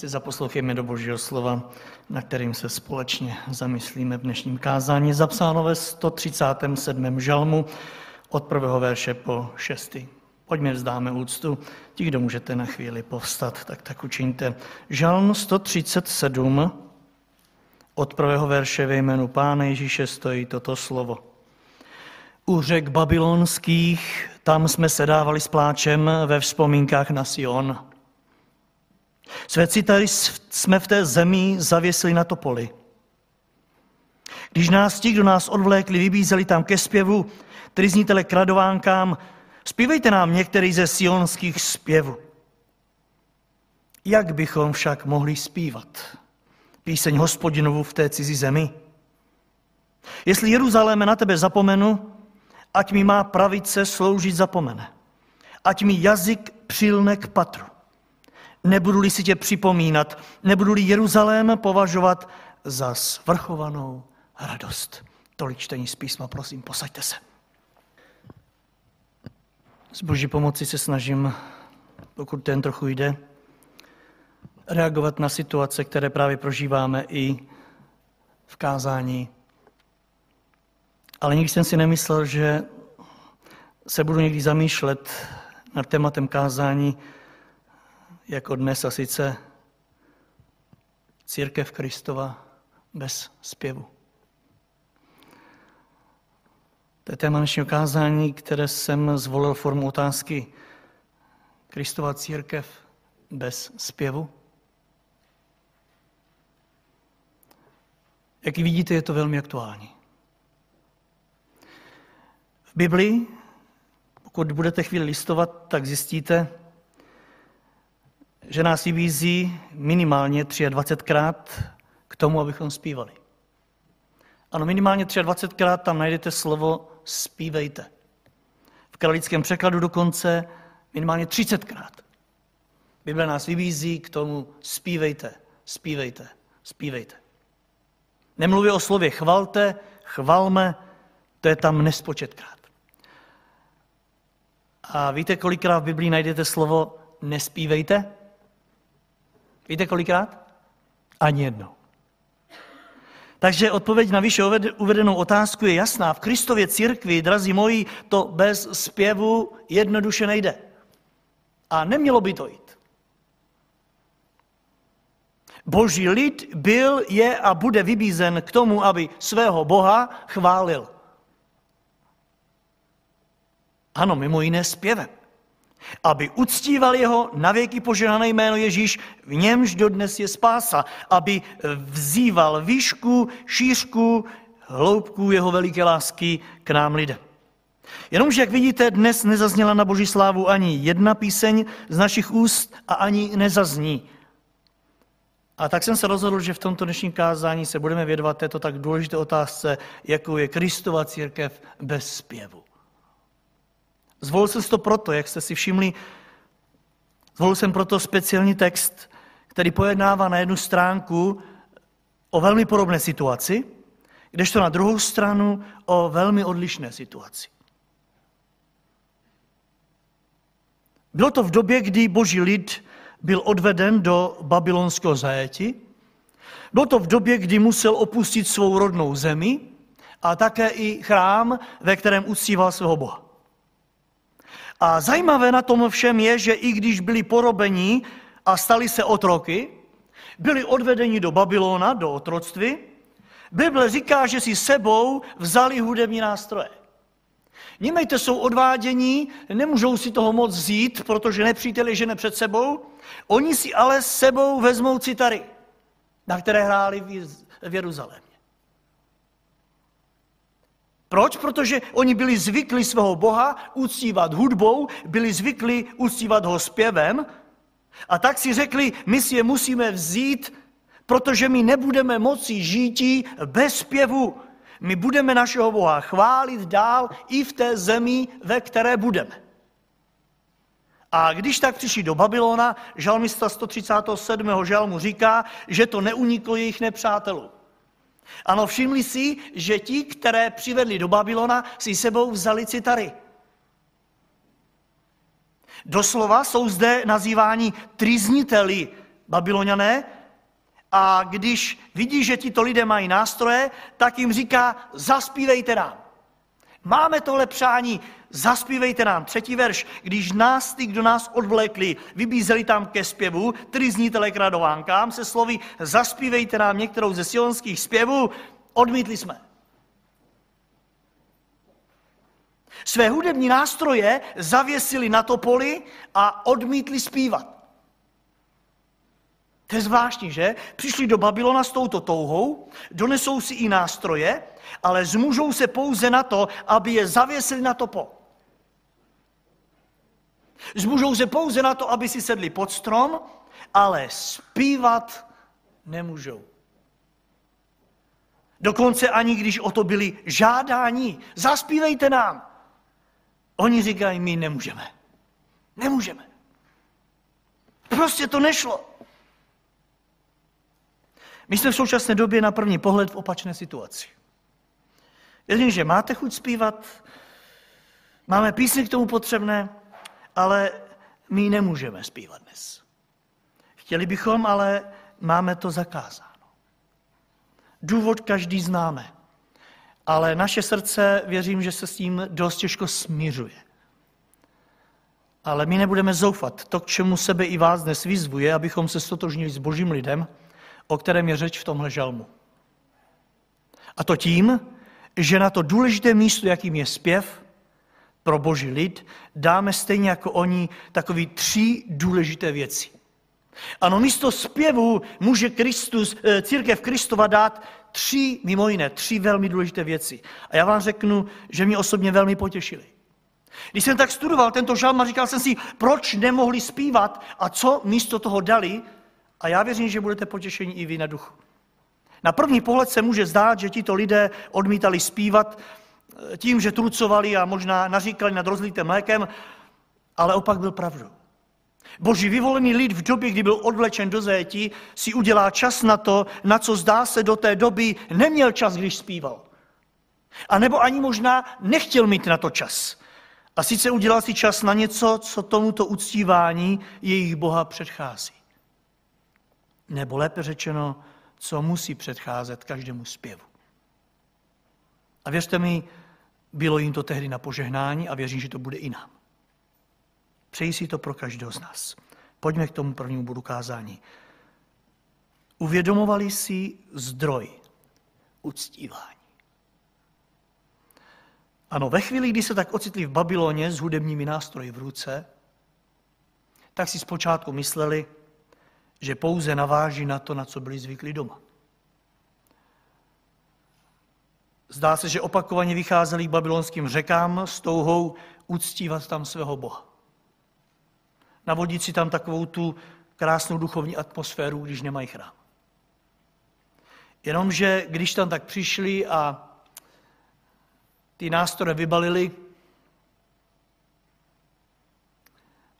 si zaposlouchejme do Božího slova, na kterým se společně zamyslíme v dnešním kázání. Zapsáno ve 137. žalmu od prvého verše po šestý. Pojďme vzdáme úctu. Ti, kdo můžete na chvíli povstat, tak tak učiňte. Žalm 137 od prvého verše ve jménu Pána Ježíše stojí toto slovo. U řek babylonských, tam jsme se dávali s pláčem ve vzpomínkách na Sion. Své citary jsme v té zemi zavěsili na topoli. Když nás ti, kdo nás odvlékli, vybízeli tam ke zpěvu, tryznitele k radovánkám, zpívejte nám některý ze sionských zpěvů. Jak bychom však mohli zpívat píseň hospodinovu v té cizí zemi? Jestli Jeruzaléme na tebe zapomenu, ať mi má pravice sloužit zapomene. Ať mi jazyk přilne k patru. Nebudu-li si tě připomínat, nebudu-li Jeruzalém považovat za svrchovanou radost. Tolik čtení z písma, prosím, posaďte se. S boží pomoci se snažím, pokud ten trochu jde, reagovat na situace, které právě prožíváme i v kázání. Ale nikdy jsem si nemyslel, že se budu někdy zamýšlet nad tématem kázání jako dnes a sice církev Kristova bez zpěvu. To je téma dnešního kázání, které jsem zvolil formu otázky Kristova církev bez zpěvu. Jak vidíte, je to velmi aktuální. V Biblii, pokud budete chvíli listovat, tak zjistíte, že nás vybízí minimálně 23krát k tomu, abychom zpívali. Ano, minimálně 23krát tam najdete slovo zpívejte. V kralickém překladu dokonce minimálně 30krát. Bible nás vybízí k tomu zpívejte, zpívejte, zpívejte. Nemluví o slově chvalte, chvalme, to je tam nespočetkrát. A víte, kolikrát v Biblii najdete slovo nespívejte? Víte kolikrát? Ani jednou. Takže odpověď na vyše uvedenou otázku je jasná. V Kristově církvi, drazí moji, to bez zpěvu jednoduše nejde. A nemělo by to jít. Boží lid byl, je a bude vybízen k tomu, aby svého Boha chválil. Ano, mimo jiné zpěvem aby uctíval jeho navěky poženané jméno Ježíš, v němž dodnes je spása, aby vzýval výšku, šířku, hloubku jeho veliké lásky k nám lidem. Jenomže, jak vidíte, dnes nezazněla na Boží slávu ani jedna píseň z našich úst a ani nezazní. A tak jsem se rozhodl, že v tomto dnešním kázání se budeme vědovat této tak důležité otázce, jakou je Kristova církev bez zpěvu. Zvolil jsem to proto, jak jste si všimli, zvolil jsem proto speciální text, který pojednává na jednu stránku o velmi podobné situaci, kdežto na druhou stranu o velmi odlišné situaci. Bylo to v době, kdy boží lid byl odveden do babylonského zajetí. Bylo to v době, kdy musel opustit svou rodnou zemi a také i chrám, ve kterém uctíval svého Boha. A zajímavé na tom všem je, že i když byli porobeni a stali se otroky, byli odvedeni do Babylona, do otroctví, Bible říká, že si sebou vzali hudební nástroje. Nímejte jsou odvádění, nemůžou si toho moc vzít, protože nepřítel je žene před sebou. Oni si ale s sebou vezmou citary, na které hráli v Jeruzalémě. Proč? Protože oni byli zvyklí svého Boha uctívat hudbou, byli zvyklí uctívat ho zpěvem a tak si řekli, my si je musíme vzít, protože my nebudeme moci žít bez zpěvu. My budeme našeho Boha chválit dál i v té zemi, ve které budeme. A když tak přišli do Babylona, žalmista 137. žalmu říká, že to neuniklo jejich nepřátelů. Ano, všimli si, že ti, které přivedli do Babylona, si sebou vzali citary. Doslova jsou zde nazýváni trizniteli, Babyloňané, a když vidí, že tito lidé mají nástroje, tak jim říká, zaspívejte nám. Máme tohle přání, zaspívejte nám. Třetí verš. Když nás, ty, kdo nás odvlékli, vybízeli tam ke zpěvu, který znítele k radovánkám, se slovy zaspívejte nám některou ze sionských zpěvů, odmítli jsme. Své hudební nástroje zavěsili na topoli a odmítli zpívat. To je zvláštní, že? Přišli do Babylona s touto touhou, donesou si i nástroje, ale zmůžou se pouze na to, aby je zavěsili na topo. Zmůžou se pouze na to, aby si sedli pod strom, ale zpívat nemůžou. Dokonce ani když o to byli žádání, zaspívejte nám. Oni říkají, my nemůžeme. Nemůžeme. Prostě to nešlo. My jsme v současné době na první pohled v opačné situaci. Jedin, že máte chuť zpívat, máme písně k tomu potřebné, ale my nemůžeme zpívat dnes. Chtěli bychom, ale máme to zakázáno. Důvod každý známe, ale naše srdce, věřím, že se s tím dost těžko smířuje. Ale my nebudeme zoufat. To, k čemu sebe i vás dnes vyzvuje, abychom se stotožnili s božím lidem, o kterém je řeč v tomhle žalmu. A to tím, že na to důležité místo, jakým je zpěv pro boží lid, dáme stejně jako oni takový tři důležité věci. Ano, místo zpěvu může Kristus, eh, církev Kristova dát tři, mimo jiné, tři velmi důležité věci. A já vám řeknu, že mě osobně velmi potěšili. Když jsem tak studoval tento žalm a říkal jsem si, proč nemohli zpívat a co místo toho dali, a já věřím, že budete potěšení i vy na duchu. Na první pohled se může zdát, že tito lidé odmítali zpívat tím, že trucovali a možná naříkali nad rozlitým mlékem, ale opak byl pravdou. Boží vyvolený lid v době, kdy byl odvlečen do zéti, si udělá čas na to, na co zdá se do té doby neměl čas, když zpíval. A nebo ani možná nechtěl mít na to čas. A sice udělal si čas na něco, co tomuto uctívání jejich Boha předchází. Nebo lépe řečeno, co musí předcházet každému zpěvu. A věřte mi, bylo jim to tehdy na požehnání a věřím, že to bude i nám. Přeji si to pro každého z nás. Pojďme k tomu prvnímu bodu kázání. Uvědomovali si zdroj uctívání. Ano, ve chvíli, kdy se tak ocitli v Babyloně s hudebními nástroji v ruce, tak si zpočátku mysleli, že pouze naváží na to, na co byli zvyklí doma. Zdá se, že opakovaně vycházeli k babylonským řekám s touhou uctívat tam svého Boha. Navodit si tam takovou tu krásnou duchovní atmosféru, když nemají chrám. Jenomže když tam tak přišli a ty nástroje vybalili,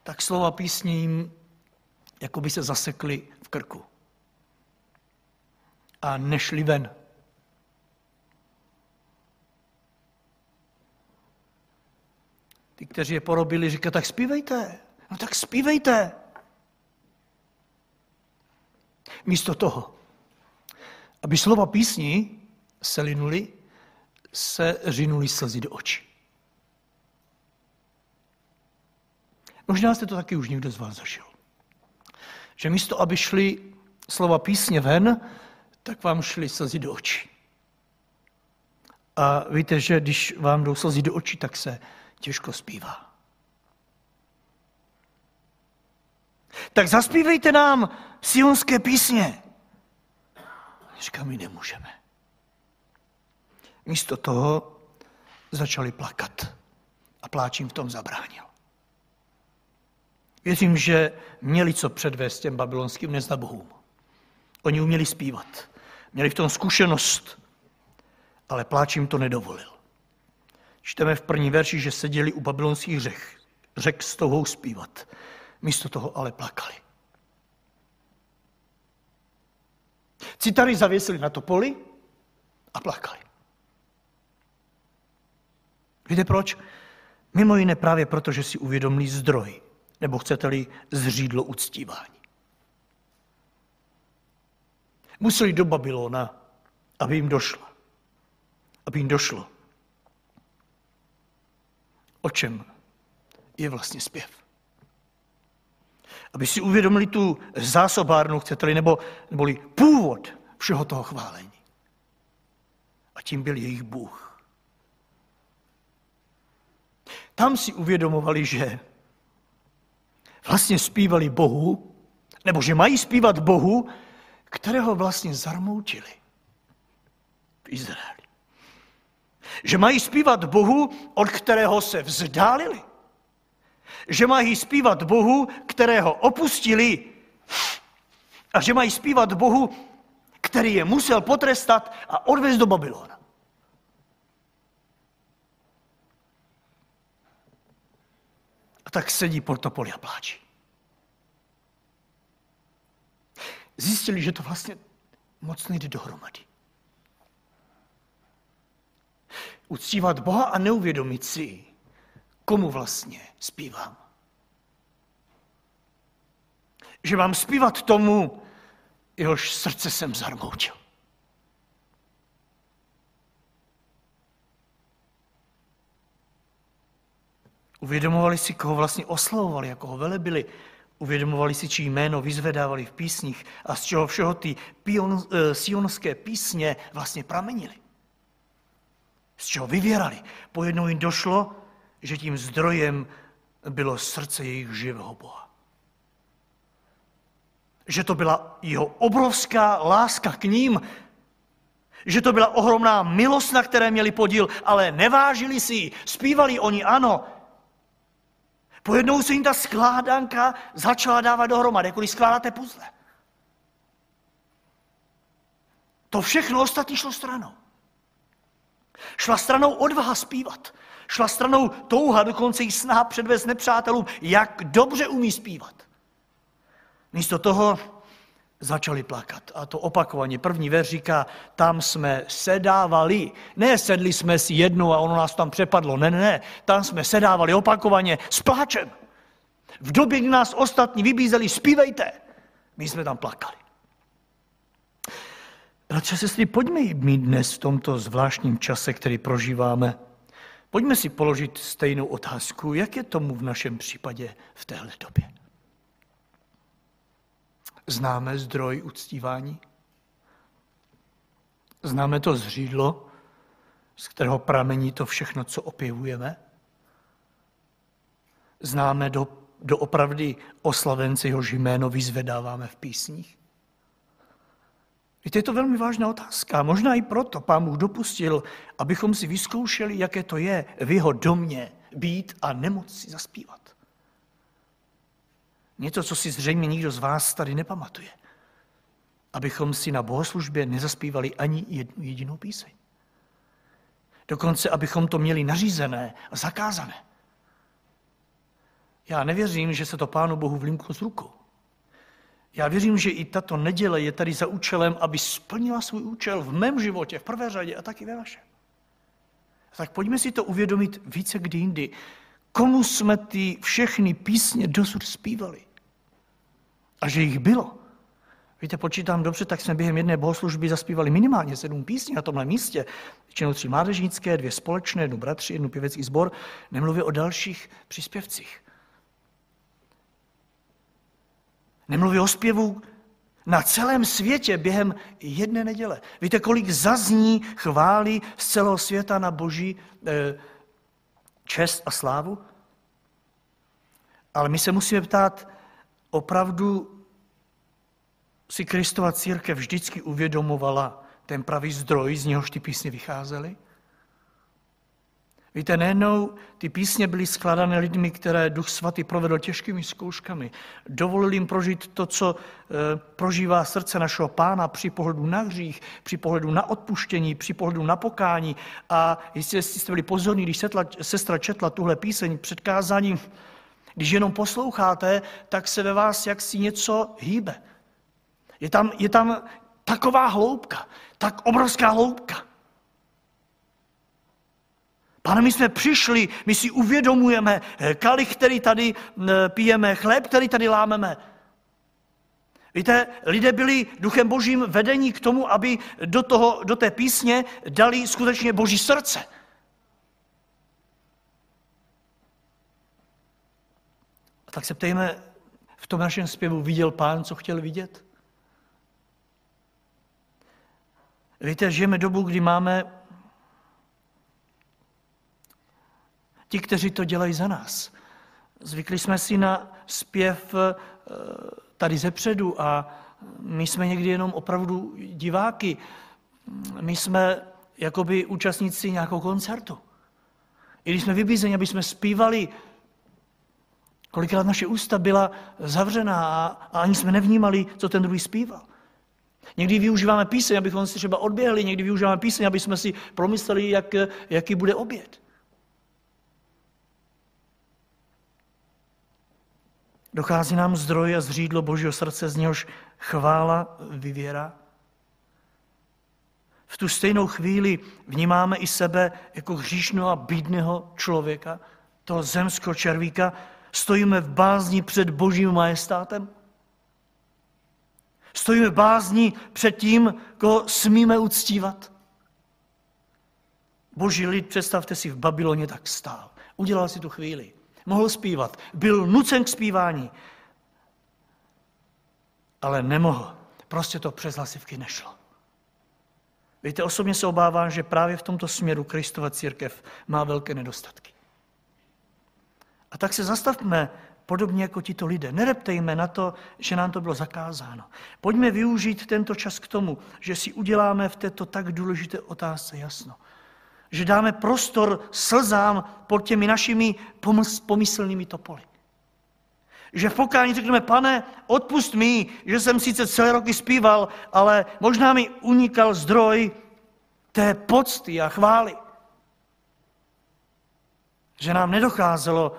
tak slova písně jim jako by se zasekli v krku. A nešli ven. Ty, kteří je porobili, říkají, tak zpívejte. No tak zpívejte. Místo toho, aby slova písní se linuli, se řinuli slzy do očí. Možná jste to taky už někdo z vás zažil že místo, aby šli slova písně ven, tak vám šly slzy do očí. A víte, že když vám jdou slzy do očí, tak se těžko zpívá. Tak zaspívejte nám sionské písně. Říká, my nemůžeme. Místo toho začali plakat a pláčím v tom zabránil. Věřím, že měli co předvést těm babylonským neznabohům. Oni uměli zpívat, měli v tom zkušenost, ale pláč jim to nedovolil. Čteme v první verši, že seděli u babylonských řek, řek s touhou zpívat. Místo toho ale plakali. Citary zavěsili na topoli a plakali. Víte proč? Mimo jiné právě proto, že si uvědomili zdroj nebo chcete-li zřídlo uctívání. Museli do Babylona, aby jim došlo. Aby jim došlo. O čem je vlastně zpěv? Aby si uvědomili tu zásobárnu, chcete-li, nebo, neboli původ všeho toho chválení. A tím byl jejich Bůh. Tam si uvědomovali, že vlastně zpívali Bohu, nebo že mají zpívat Bohu, kterého vlastně zarmoutili v Izraeli. Že mají zpívat Bohu, od kterého se vzdálili. Že mají zpívat Bohu, kterého opustili. A že mají zpívat Bohu, který je musel potrestat a odvést do Babylona. A tak sedí portopoli a pláčí. Zjistili, že to vlastně moc nejde dohromady. Uctívat Boha a neuvědomit si, komu vlastně zpívám. Že mám zpívat tomu, jehož srdce jsem zarmoutil. Uvědomovali si, koho vlastně oslavovali, jako ho velebili. Uvědomovali si, čí jméno vyzvedávali v písních a z čeho všeho ty pion, e, sionské písně vlastně pramenily. Čeho vyvěrali. Pojednou jim došlo, že tím zdrojem bylo srdce jejich živého Boha. Že to byla jeho obrovská láska k ním, že to byla ohromná milost, na které měli podíl, ale nevážili si ji. Zpívali oni ano, Pojednou se jim ta skládanka začala dávat dohromady, jako když skládáte puzle. To všechno ostatní šlo stranou. Šla stranou odvaha zpívat. Šla stranou touha, dokonce i snaha předvést nepřátelům, jak dobře umí zpívat. Místo toho začali plakat. A to opakovaně. První ver říká, tam jsme sedávali. Ne, sedli jsme si jednou a ono nás tam přepadlo. Ne, ne, ne. Tam jsme sedávali opakovaně s pláčem. V době, kdy nás ostatní vybízeli, zpívejte. My jsme tam plakali. Bratře, sestry, pojďme mít dnes v tomto zvláštním čase, který prožíváme, pojďme si položit stejnou otázku, jak je tomu v našem případě v téhle době. Známe zdroj uctívání? Známe to zřídlo, z kterého pramení to všechno, co opěvujeme? Známe do, opravdy oslavence, jehož jméno vyzvedáváme v písních? Víte, je to velmi vážná otázka. Možná i proto pán Bůh dopustil, abychom si vyzkoušeli, jaké to je v jeho domě být a nemoci zaspívat. Něco, co si zřejmě nikdo z vás tady nepamatuje. Abychom si na bohoslužbě nezaspívali ani jednu jedinou píseň. Dokonce, abychom to měli nařízené a zakázané. Já nevěřím, že se to Pánu Bohu vlimklo z rukou. Já věřím, že i tato neděle je tady za účelem, aby splnila svůj účel v mém životě, v prvé řadě a taky ve vašem. Tak pojďme si to uvědomit více kdy jindy. Komu jsme ty všechny písně dosud zpívali? A že jich bylo. Víte, počítám dobře, tak jsme během jedné bohoslužby zaspívali minimálně sedm písní na tomhle místě. Většinou tři mládežnické, dvě společné, jednu bratři, jednu pěvecký sbor. Nemluvě o dalších příspěvcích. Nemluví o zpěvu na celém světě během jedné neděle. Víte, kolik zazní chvály z celého světa na boží eh, čest a slávu? Ale my se musíme ptát, opravdu si Kristova církev vždycky uvědomovala ten pravý zdroj, z něhož ty písně vycházely? Víte, nejednou ty písně byly skládané lidmi, které Duch Svatý provedl těžkými zkouškami. Dovolil jim prožít to, co e, prožívá srdce našeho pána při pohledu na hřích, při pohledu na odpuštění, při pohledu na pokání. A jestli jste byli pozorní, když setla, sestra četla tuhle píseň před kázáním, když jenom posloucháte, tak se ve vás jaksi něco hýbe. Je tam, je tam taková hloubka, tak obrovská hloubka. Pane, my jsme přišli, my si uvědomujeme kalich, který tady pijeme, chléb, který tady lámeme. Víte, lidé byli duchem božím vedení k tomu, aby do, toho, do té písně dali skutečně boží srdce. A tak se ptejme, v tom našem zpěvu viděl pán, co chtěl vidět? Víte, žijeme dobu, kdy máme ti, kteří to dělají za nás. Zvykli jsme si na zpěv eh, tady zepředu a my jsme někdy jenom opravdu diváky. My jsme jakoby účastníci nějakého koncertu. I když jsme vybízeni, aby jsme zpívali, kolikrát naše ústa byla zavřená a, ani jsme nevnímali, co ten druhý zpíval. Někdy využíváme píseň, abychom si třeba odběhli, někdy využíváme píseň, aby jsme si promysleli, jak, jaký bude oběd. Dochází nám zdroj a zřídlo Božího srdce, z něhož chvála vyvěrá. V tu stejnou chvíli vnímáme i sebe jako hříšného a bídného člověka, toho zemského červíka, stojíme v bázni před božím majestátem. Stojíme v bázni před tím, koho smíme uctívat. Boží lid, představte si, v Babyloně tak stál. Udělal si tu chvíli mohl zpívat, byl nucen k zpívání, ale nemohl. Prostě to přes hlasivky nešlo. Víte, osobně se obávám, že právě v tomto směru Kristova církev má velké nedostatky. A tak se zastavme podobně jako tito lidé. Nereptejme na to, že nám to bylo zakázáno. Pojďme využít tento čas k tomu, že si uděláme v této tak důležité otázce jasno že dáme prostor slzám pod těmi našimi pomyslnými topoly. Že v pokání řekneme, pane, odpust mi, že jsem sice celé roky zpíval, ale možná mi unikal zdroj té pocty a chvály. Že nám nedocházelo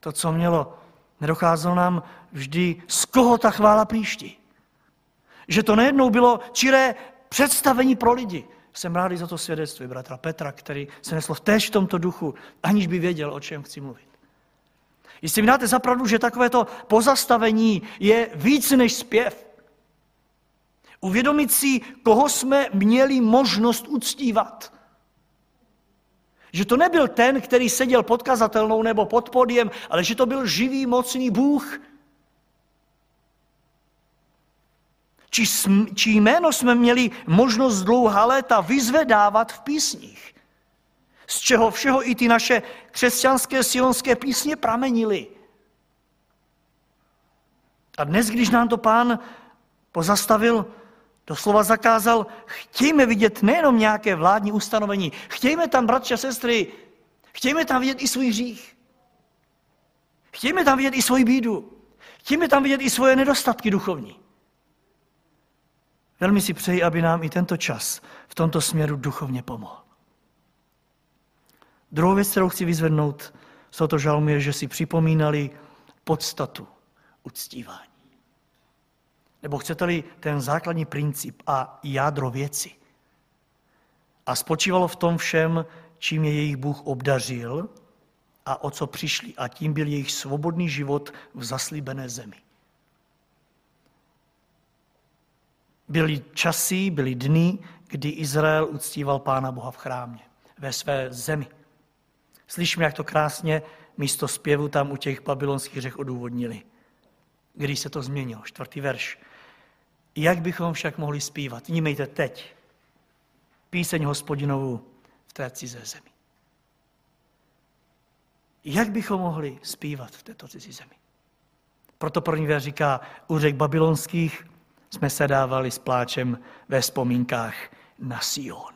to, co mělo. Nedocházelo nám vždy, z koho ta chvála příští. Že to nejednou bylo čiré představení pro lidi. Jsem rád za to svědectví bratra Petra, který se nesl v též v tomto duchu, aniž by věděl, o čem chci mluvit. Jestli mi dáte zapravdu, že takovéto pozastavení je víc než zpěv. Uvědomit si, koho jsme měli možnost uctívat. Že to nebyl ten, který seděl pod kazatelnou nebo pod podiem, ale že to byl živý, mocný Bůh, či, či jméno jsme měli možnost dlouhá léta vyzvedávat v písních. Z čeho všeho i ty naše křesťanské sionské písně pramenily. A dnes, když nám to pán pozastavil, doslova zakázal, chtějme vidět nejenom nějaké vládní ustanovení, chtějme tam, bratři a sestry, chtějme tam vidět i svůj hřích. Chtějme tam vidět i svoji bídu. Chtějme tam vidět i svoje nedostatky duchovní. Velmi si přeji, aby nám i tento čas v tomto směru duchovně pomohl. Druhou věc, kterou chci vyzvednout z tohoto žalmu, je, že si připomínali podstatu uctívání. Nebo chcete-li ten základní princip a jádro věci. A spočívalo v tom všem, čím je jejich Bůh obdařil a o co přišli. A tím byl jejich svobodný život v zaslíbené zemi. Byly časy, byly dny, kdy Izrael uctíval Pána Boha v chrámě, ve své zemi. Slyšíme, jak to krásně místo zpěvu tam u těch babylonských řech odůvodnili. Když se to změnilo, čtvrtý verš. Jak bychom však mohli zpívat? Vnímejte teď. Píseň hospodinovou v té cizé zemi. Jak bychom mohli zpívat v této cizí zemi? Proto první verš říká, u řek babylonských jsme se dávali s pláčem ve vzpomínkách na Sion.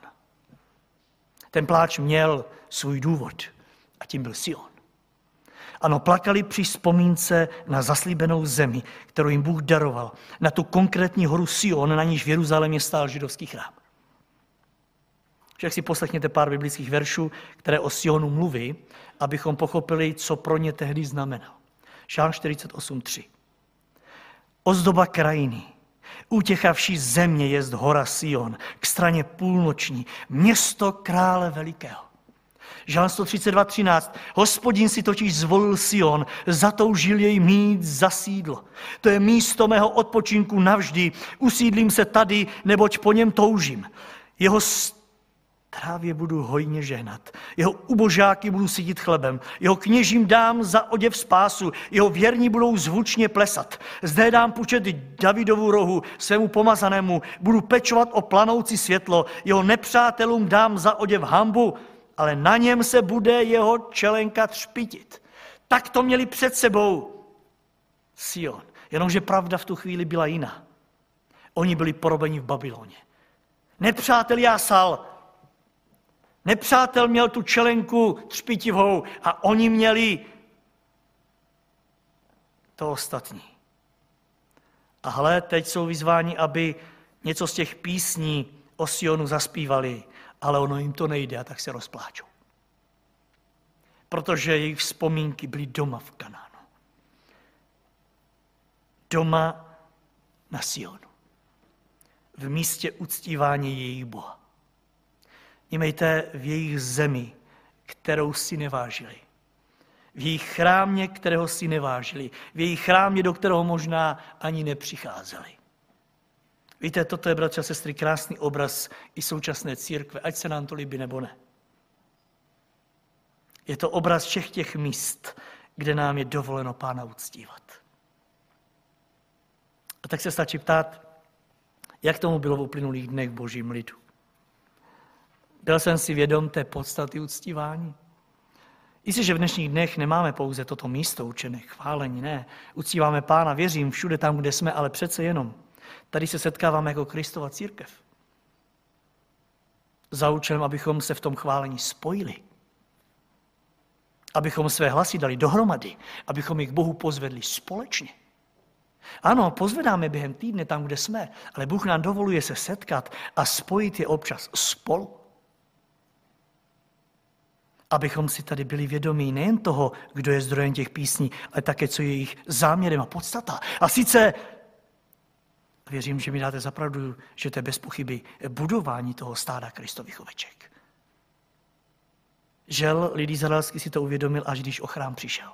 Ten pláč měl svůj důvod a tím byl Sion. Ano, plakali při vzpomínce na zaslíbenou zemi, kterou jim Bůh daroval, na tu konkrétní horu Sion, na níž v Jeruzalémě stál židovský chrám. Však si poslechněte pár biblických veršů, které o Sionu mluví, abychom pochopili, co pro ně tehdy znamenal. Žálm 48.3. Ozdoba krajiny, Utěchavší země jest hora Sion, k straně půlnoční, město krále velikého. Žán 132.13. Hospodin si totiž zvolil Sion, zatoužil jej mít za sídlo. To je místo mého odpočinku navždy. Usídlím se tady, neboť po něm toužím. Jeho trávě budu hojně žehnat. Jeho ubožáky budu sídit chlebem. Jeho kněžím dám za oděv spásu. Jeho věrní budou zvučně plesat. Zde dám počet Davidovu rohu, svému pomazanému. Budu pečovat o planoucí světlo. Jeho nepřátelům dám za oděv hambu, ale na něm se bude jeho čelenka třpitit. Tak to měli před sebou Sion. Jenomže pravda v tu chvíli byla jiná. Oni byli porobeni v Babyloně. Nepřátel Jásal Nepřátel měl tu čelenku třpitivou a oni měli to ostatní. A hle, teď jsou vyzváni, aby něco z těch písní o Sionu zaspívali, ale ono jim to nejde a tak se rozpláčou. Protože jejich vzpomínky byly doma v Kanánu. Doma na Sionu. V místě uctívání jejich Boha. Imejte v jejich zemi, kterou si nevážili. V jejich chrámě, kterého si nevážili. V jejich chrámě, do kterého možná ani nepřicházeli. Víte, toto je, bratři a sestry, krásný obraz i současné církve, ať se nám to líbí nebo ne. Je to obraz všech těch míst, kde nám je dovoleno Pána uctívat. A tak se stačí ptát, jak tomu bylo v uplynulých dnech božím lidu. Byl jsem si vědom té podstaty uctívání. že v dnešních dnech nemáme pouze toto místo učené, chválení, ne. Uctíváme Pána, věřím, všude tam, kde jsme, ale přece jenom. Tady se setkáváme jako Kristova církev. Za účelem, abychom se v tom chválení spojili. Abychom své hlasy dali dohromady, abychom jich Bohu pozvedli společně. Ano, pozvedáme během týdne tam, kde jsme, ale Bůh nám dovoluje se setkat a spojit je občas spolu abychom si tady byli vědomí nejen toho, kdo je zdrojem těch písní, ale také, co je jejich záměrem a podstata. A sice, věřím, že mi dáte zapravdu, že to je bez pochyby budování toho stáda Kristových oveček. Žel lidi izraelský si to uvědomil, až když o chrám přišel.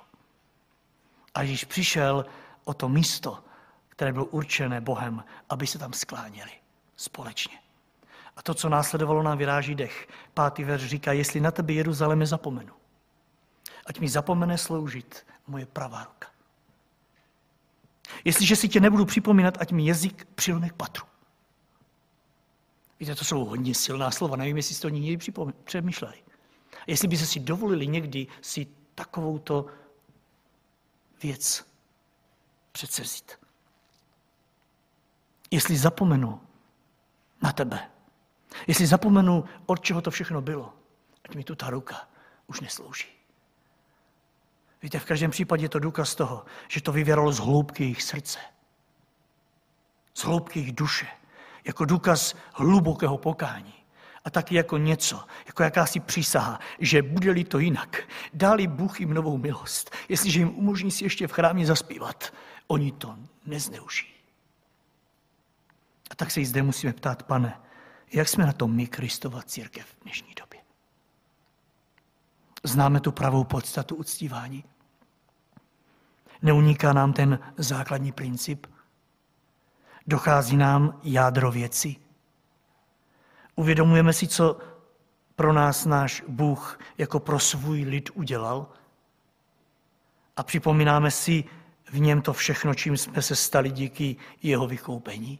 Až když přišel o to místo, které bylo určené Bohem, aby se tam skláněli společně. A to, co následovalo, nám vyráží dech. Pátý verš říká, jestli na tebe Jeruzaléme zapomenu, ať mi zapomene sloužit moje pravá ruka. Jestliže si tě nebudu připomínat, ať mi jazyk přilne k patru. Víte, to jsou hodně silná slova, nevím, jestli jste to někdy přemýšleli. Jestli by se si dovolili někdy si takovouto věc předsevzít. Jestli zapomenu na tebe, Jestli zapomenu, od čeho to všechno bylo, ať mi tu ta ruka už neslouží. Víte, v každém případě je to důkaz toho, že to vyvěralo z hloubky jejich srdce, z hloubky jejich duše, jako důkaz hlubokého pokání. A taky jako něco, jako jakási přísaha, že bude-li to jinak, dáli Bůh jim novou milost, jestliže jim umožní si ještě v chrámě zaspívat, oni to nezneužijí. A tak se i zde musíme ptát, pane, jak jsme na tom my, Kristova církev v dnešní době? Známe tu pravou podstatu uctívání? Neuniká nám ten základní princip? Dochází nám jádro věci? Uvědomujeme si, co pro nás náš Bůh jako pro svůj lid udělal? A připomínáme si v něm to všechno, čím jsme se stali díky jeho vykoupení?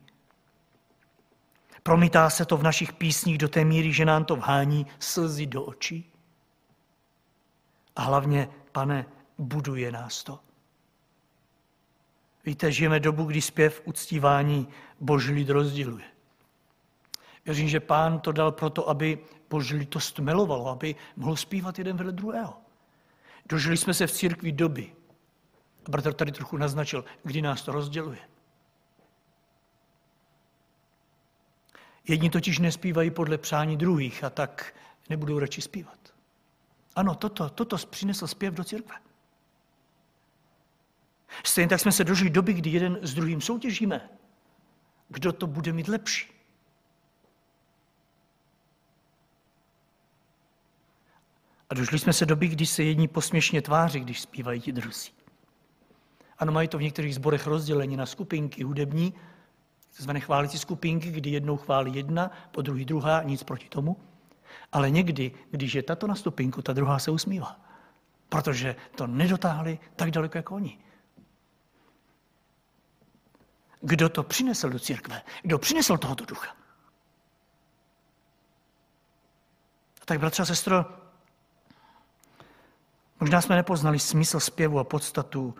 Promítá se to v našich písních do té míry, že nám to vhání slzy do očí. A hlavně, pane, buduje nás to. Víte, žijeme dobu, kdy zpěv uctívání boží lid rozděluje. Věřím, že pán to dal proto, aby boží lid to stmelovalo, aby mohl zpívat jeden vedle druhého. Dožili jsme se v církvi doby, a bratr tady trochu naznačil, kdy nás to rozděluje. Jedni totiž nespívají podle přání druhých a tak nebudou radši zpívat. Ano, toto, toto přinesl zpěv do církve. Stejně tak jsme se dožili doby, kdy jeden s druhým soutěžíme. Kdo to bude mít lepší? A došli jsme se doby, kdy se jedni posměšně tváří, když zpívají ti druzí. Ano, mají to v některých zborech rozdělení na skupinky hudební, takzvané chválící skupinky, kdy jednou chválí jedna, po druhý druhá, nic proti tomu. Ale někdy, když je tato na stupinku, ta druhá se usmívá. Protože to nedotáhli tak daleko jako oni. Kdo to přinesl do církve? Kdo přinesl tohoto ducha? A tak, bratře a sestro, možná jsme nepoznali smysl zpěvu a podstatu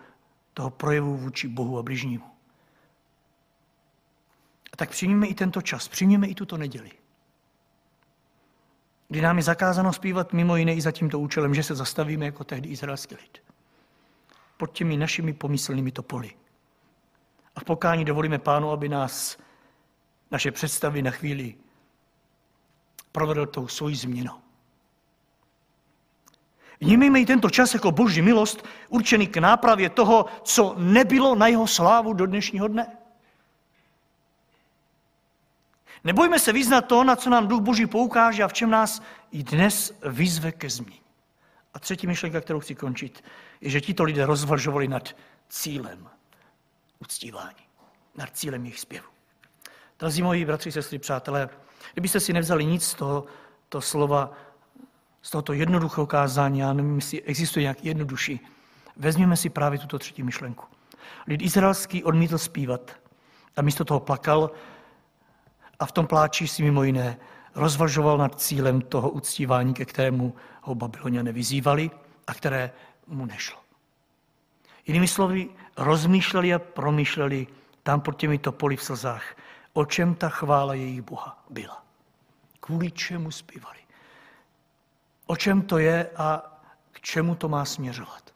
toho projevu vůči Bohu a bližnímu. A tak přijměme i tento čas, přijměme i tuto neděli. Kdy nám je zakázáno zpívat mimo jiné i za tímto účelem, že se zastavíme jako tehdy izraelský lid. Pod těmi našimi pomyslnými topoly. A v pokání dovolíme pánu, aby nás naše představy na chvíli provedl tou svojí změnou. Vnímejme i tento čas jako boží milost, určený k nápravě toho, co nebylo na jeho slávu do dnešního dne. Nebojme se vyznat to, na co nám Duch Boží poukáže a v čem nás i dnes vyzve ke změně. A třetí myšlenka, kterou chci končit, je, že tito lidé rozvažovali nad cílem uctívání, nad cílem jejich zpěvu. Drazí moji bratři, sestry, přátelé, kdybyste si nevzali nic z toho to slova, z tohoto jednoduchého kázání, já nevím, jestli existuje nějak jednodušší, vezměme si právě tuto třetí myšlenku. Lid izraelský odmítl zpívat a místo toho plakal a v tom pláči si mimo jiné rozvažoval nad cílem toho uctívání, ke kterému ho Babyloně vyzývali a které mu nešlo. Jinými slovy, rozmýšleli a promýšleli tam pod těmito poli v slzách, o čem ta chvála jejich Boha byla. Kvůli čemu zpívali. O čem to je a k čemu to má směřovat.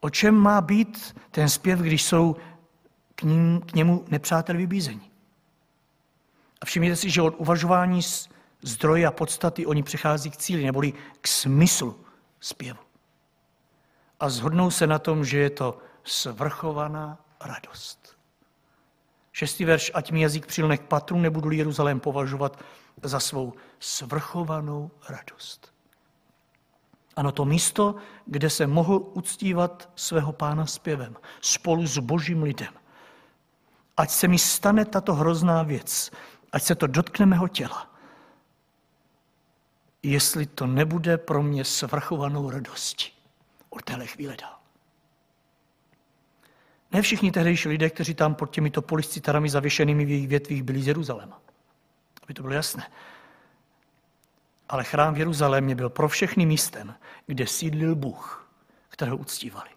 O čem má být ten zpěv, když jsou k, ním, k němu nepřátel vybízení. A všimněte si, že od uvažování zdroje a podstaty oni přichází k cíli, neboli k smyslu zpěvu. A zhodnou se na tom, že je to svrchovaná radost. Šestý verš, ať mi jazyk přilne k patru, nebudu Jeruzalém považovat za svou svrchovanou radost. Ano, to místo, kde se mohl uctívat svého pána zpěvem spolu s božím lidem ať se mi stane tato hrozná věc, ať se to dotkne mého těla, jestli to nebude pro mě svrchovanou radostí od téhle chvíle dál. Ne všichni tehdejší lidé, kteří tam pod těmito poliscitarami zavěšenými v jejich větvích byli z Jeruzaléma. Aby to bylo jasné. Ale chrám v Jeruzalémě byl pro všechny místem, kde sídlil Bůh, kterého uctívali.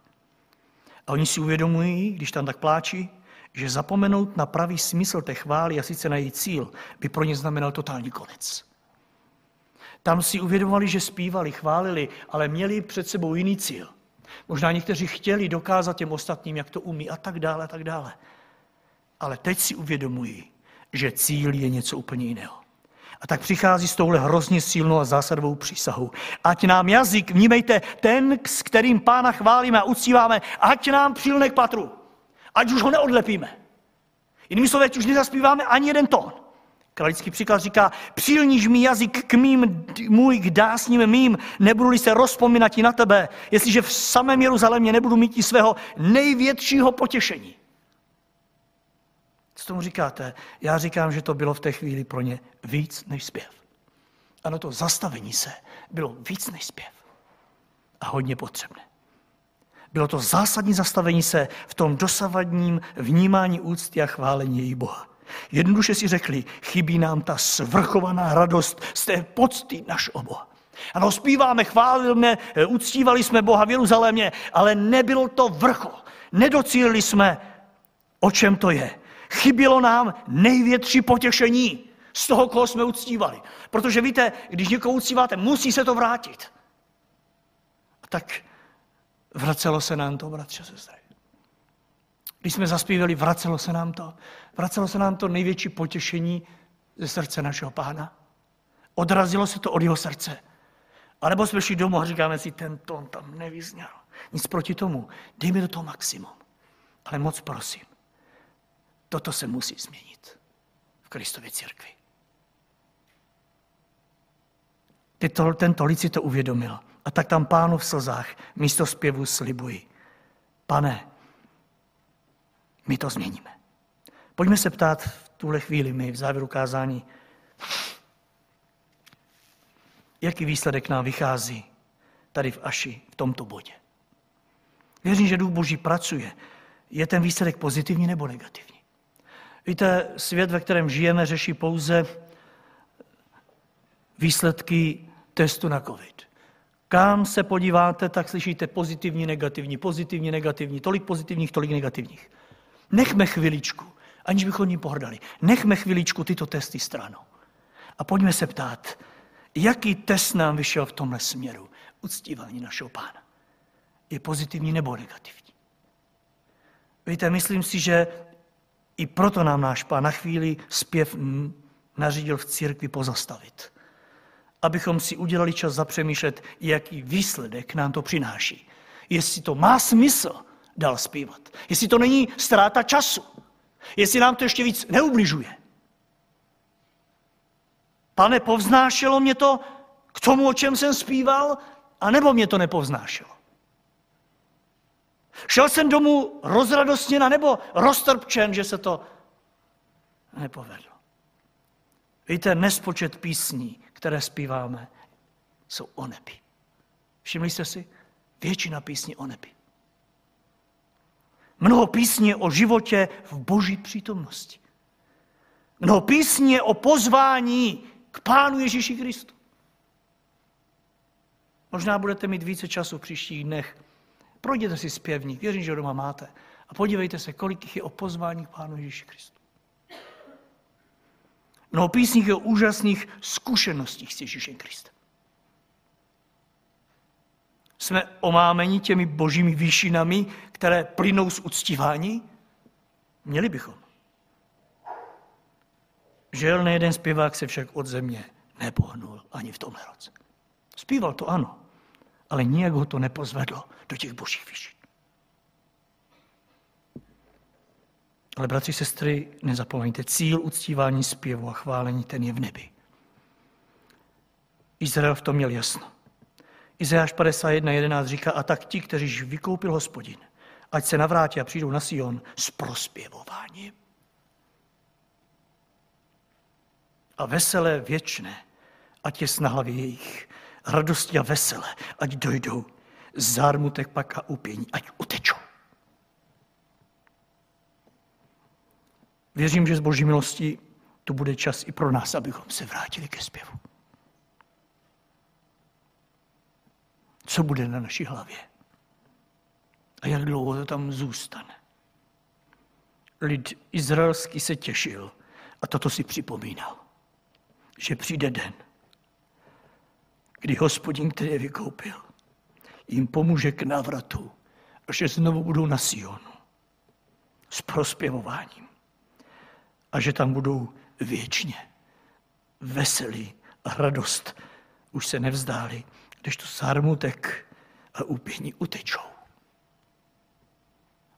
A oni si uvědomují, když tam tak pláčí, že zapomenout na pravý smysl té chvály a sice na její cíl by pro ně znamenal totální konec. Tam si uvědomovali, že zpívali, chválili, ale měli před sebou jiný cíl. Možná někteří chtěli dokázat těm ostatním, jak to umí a tak dále a tak dále. Ale teď si uvědomují, že cíl je něco úplně jiného. A tak přichází s touhle hrozně silnou a zásadovou přísahou. Ať nám jazyk, vnímejte, ten, s kterým pána chválíme a uctíváme, ať nám přilne k patru ať už ho neodlepíme. Jinými slovy, ať už nezaspíváme ani jeden tón. Kralický příklad říká, přilníž mi jazyk k mým, můj k dásním mým, nebudu-li se rozpomínat i na tebe, jestliže v samém Jeruzalémě nebudu mít i svého největšího potěšení. Co tomu říkáte? Já říkám, že to bylo v té chvíli pro ně víc než zpěv. Ano, to zastavení se bylo víc než zpěv. A hodně potřebné. Bylo to zásadní zastavení se v tom dosavadním vnímání úcty a chválení její Boha. Jednoduše si řekli, chybí nám ta svrchovaná radost z té pocty našeho Boha. Ano, zpíváme, chválíme, uctívali jsme Boha v Jeruzalémě, ale nebylo to vrchol. Nedocílili jsme, o čem to je. Chybělo nám největší potěšení z toho, koho jsme uctívali. Protože víte, když někoho uctíváte, musí se to vrátit. A tak Vracelo se nám to, bratře, sestry. Když jsme zaspívali, vracelo se nám to. Vracelo se nám to největší potěšení ze srdce našeho pána. Odrazilo se to od jeho srdce. A nebo jsme šli domů a říkáme si, ten tón tam nevyzněl. Nic proti tomu. Dej mi do toho maximum. Ale moc prosím, toto se musí změnit v Kristově církvi. Tyto, tento lid si to uvědomil. A tak tam pánu v slzách místo zpěvu slibuji. Pane, my to změníme. Pojďme se ptát v tuhle chvíli my v závěru kázání, jaký výsledek nám vychází tady v Aši, v tomto bodě. Věřím, že Duch Boží pracuje. Je ten výsledek pozitivní nebo negativní? Víte, svět, ve kterém žijeme, řeší pouze výsledky testu na COVID. Kam se podíváte, tak slyšíte pozitivní, negativní, pozitivní, negativní, tolik pozitivních, tolik negativních. Nechme chviličku, aniž bychom ní pohrdali, nechme chviličku tyto testy stranou. A pojďme se ptát, jaký test nám vyšel v tomhle směru uctívání našeho pána. Je pozitivní nebo negativní? Víte, myslím si, že i proto nám náš pán na chvíli zpěv nařídil v církvi pozastavit abychom si udělali čas zapřemýšlet, jaký výsledek nám to přináší. Jestli to má smysl dál zpívat. Jestli to není ztráta času. Jestli nám to ještě víc neubližuje. Pane, povznášelo mě to k tomu, o čem jsem zpíval, anebo mě to nepovznášelo? Šel jsem domů rozradostněna nebo roztrpčen, že se to nepovedlo. Víte, nespočet písní, které zpíváme, jsou o nebi. Všimli jste si? Většina písní o nebi. Mnoho písní o životě v boží přítomnosti. Mnoho písní o pozvání k Pánu Ježíši Kristu. Možná budete mít více času v příštích dnech. Projděte si zpěvník, věřím, že ho doma máte. A podívejte se, kolik jich je o pozvání k Pánu Ježíši Kristu. Mnoho písních o úžasných zkušenostích s Ježíšem Kristem. Jsme omámeni těmi božími výšinami, které plynou z uctívání? Měli bychom. Žel nejeden zpěvák se však od země nepohnul ani v tomhle roce. Zpíval to ano, ale nijak ho to nepozvedlo do těch božích výšin. Ale bratři, sestry, nezapomeňte, cíl uctívání zpěvu a chválení, ten je v nebi. Izrael v tom měl jasno. Izajáš 51.11 říká, a tak ti, kteří vykoupil hospodin, ať se navrátí a přijdou na Sion s prospěvováním. A veselé věčné, ať je na jejich, radosti a veselé, ať dojdou, zármutek pak a upění, ať utečou. Věřím, že z boží milosti to bude čas i pro nás, abychom se vrátili ke zpěvu. Co bude na naší hlavě? A jak dlouho to tam zůstane? Lid izraelský se těšil a toto si připomínal, že přijde den, kdy hospodin, který je vykoupil, jim pomůže k návratu a že znovu budou na Sionu s prospěvováním a že tam budou věčně veselí a radost. Už se nevzdáli, když to sármutek a úpění utečou.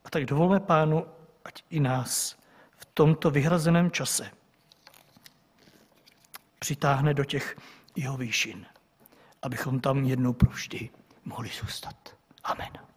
A tak dovolme pánu, ať i nás v tomto vyhrazeném čase přitáhne do těch jeho výšin, abychom tam jednou provždy mohli zůstat. Amen.